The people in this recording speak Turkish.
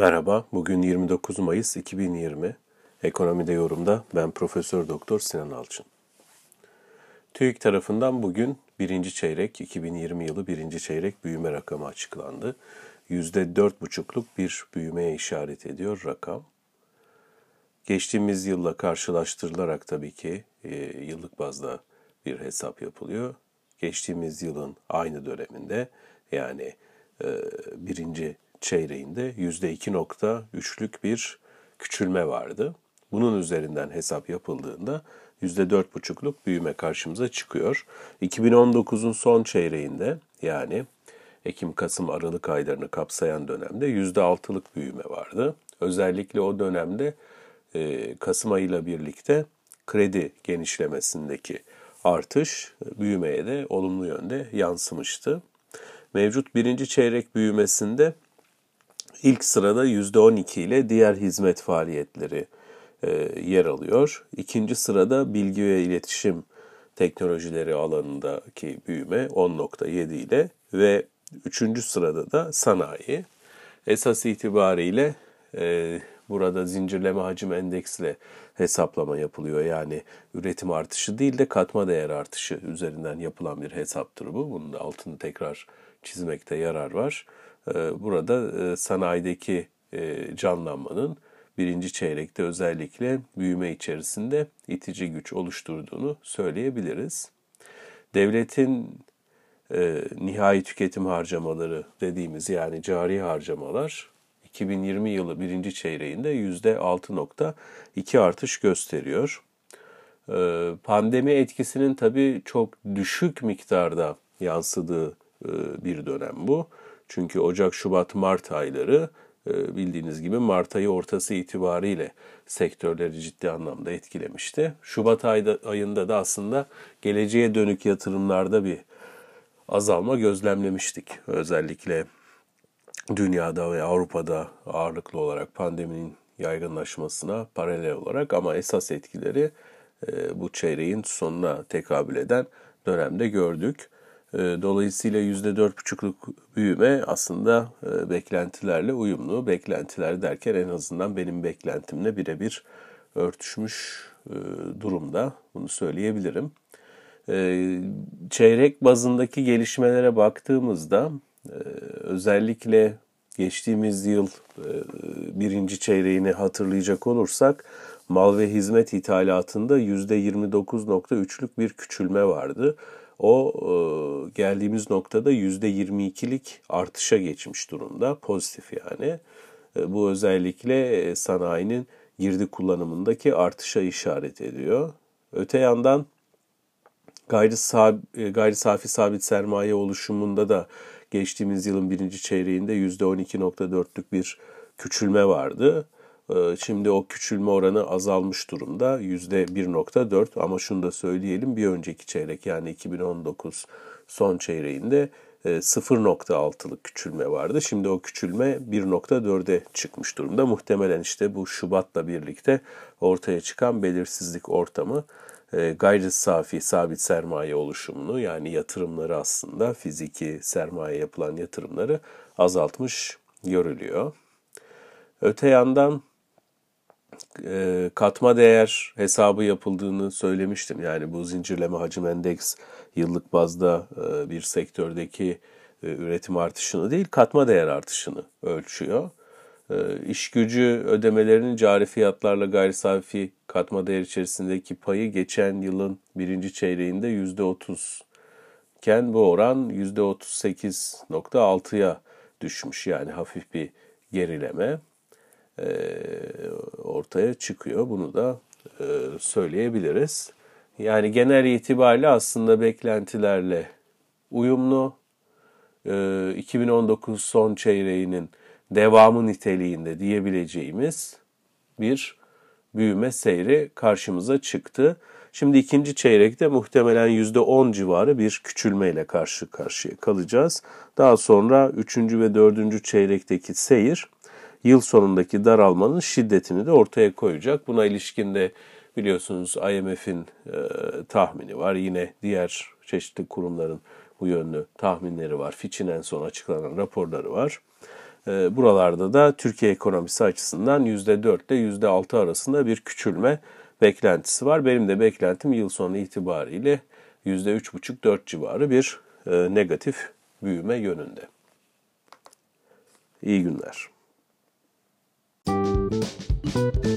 Merhaba, bugün 29 Mayıs 2020. Ekonomide yorumda ben Profesör Doktor Sinan Alçın. TÜİK tarafından bugün birinci çeyrek 2020 yılı birinci çeyrek büyüme rakamı açıklandı. %4,5'luk bir büyümeye işaret ediyor rakam. Geçtiğimiz yılla karşılaştırılarak tabii ki e, yıllık bazda bir hesap yapılıyor. Geçtiğimiz yılın aynı döneminde yani e, birinci çeyreğinde %2.3'lük bir küçülme vardı. Bunun üzerinden hesap yapıldığında %4,5'luk büyüme karşımıza çıkıyor. 2019'un son çeyreğinde yani Ekim, Kasım, Aralık aylarını kapsayan dönemde %6'lık büyüme vardı. Özellikle o dönemde e, Kasım ayıyla birlikte kredi genişlemesindeki artış büyümeye de olumlu yönde yansımıştı. Mevcut birinci çeyrek büyümesinde ilk sırada %12 ile diğer hizmet faaliyetleri e, yer alıyor. İkinci sırada bilgi ve iletişim teknolojileri alanındaki büyüme 10.7 ile ve üçüncü sırada da sanayi. Esas itibariyle e, burada zincirleme hacim endeksle hesaplama yapılıyor. Yani üretim artışı değil de katma değer artışı üzerinden yapılan bir hesaptır bu. Bunun altını tekrar çizmekte yarar var. E, burada e, sanayideki e, canlanmanın birinci çeyrekte özellikle büyüme içerisinde itici güç oluşturduğunu söyleyebiliriz. Devletin e, nihai tüketim harcamaları dediğimiz yani cari harcamalar 2020 yılı birinci çeyreğinde %6.2 artış gösteriyor. E, pandemi etkisinin tabii çok düşük miktarda yansıdığı bir dönem bu. Çünkü Ocak, Şubat, Mart ayları e, bildiğiniz gibi Mart ayı ortası itibariyle sektörleri ciddi anlamda etkilemişti. Şubat ayda, ayında da aslında geleceğe dönük yatırımlarda bir azalma gözlemlemiştik. Özellikle dünyada ve Avrupa'da ağırlıklı olarak pandeminin yaygınlaşmasına paralel olarak ama esas etkileri e, bu çeyreğin sonuna tekabül eden dönemde gördük. E, dolayısıyla %4,5'luk büyüme aslında e, beklentilerle uyumlu. Beklentiler derken en azından benim beklentimle birebir örtüşmüş e, durumda. Bunu söyleyebilirim. Çeyrek bazındaki gelişmelere baktığımızda özellikle geçtiğimiz yıl birinci çeyreğini hatırlayacak olursak mal ve hizmet ithalatında %29.3'lük bir küçülme vardı o e, geldiğimiz noktada %22'lik artışa geçmiş durumda. Pozitif yani. E, bu özellikle e, sanayinin girdi kullanımındaki artışa işaret ediyor. Öte yandan gayri, sab gayri safi sabit sermaye oluşumunda da geçtiğimiz yılın birinci çeyreğinde %12.4'lük bir küçülme vardı. Ee, şimdi o küçülme oranı azalmış durumda. %1.4 ama şunu da söyleyelim bir önceki çeyrek yani 2019 son çeyreğinde 0.6'lık e, küçülme vardı. Şimdi o küçülme 1.4'e çıkmış durumda. Muhtemelen işte bu Şubat'la birlikte ortaya çıkan belirsizlik ortamı e, gayri safi sabit sermaye oluşumunu yani yatırımları aslında fiziki sermaye yapılan yatırımları azaltmış görülüyor. Öte yandan e, katma değer hesabı yapıldığını söylemiştim. Yani bu zincirleme hacim endeks yıllık bazda e, bir sektördeki e, üretim artışını değil katma değer artışını ölçüyor. İş gücü ödemelerinin cari fiyatlarla gayri safi katma değer içerisindeki payı geçen yılın birinci çeyreğinde %30 iken bu oran %38.6'ya düşmüş. Yani hafif bir gerileme. E, ortaya çıkıyor. Bunu da e, söyleyebiliriz. Yani genel itibariyle aslında beklentilerle uyumlu. 2019 e, son çeyreğinin devamı niteliğinde diyebileceğimiz bir büyüme seyri karşımıza çıktı. Şimdi ikinci çeyrekte muhtemelen %10 civarı bir küçülmeyle karşı karşıya kalacağız. Daha sonra üçüncü ve dördüncü çeyrekteki seyir yıl sonundaki daralmanın şiddetini de ortaya koyacak. Buna ilişkin de biliyorsunuz IMF'in e, tahmini var. Yine diğer çeşitli kurumların bu yönlü tahminleri var. Fitch'in en son açıklanan raporları var. E, buralarda da Türkiye ekonomisi açısından %4 ile %6 arasında bir küçülme beklentisi var. Benim de beklentim yıl sonu itibariyle %3,5-4 civarı bir e, negatif büyüme yönünde. İyi günler. Thank you.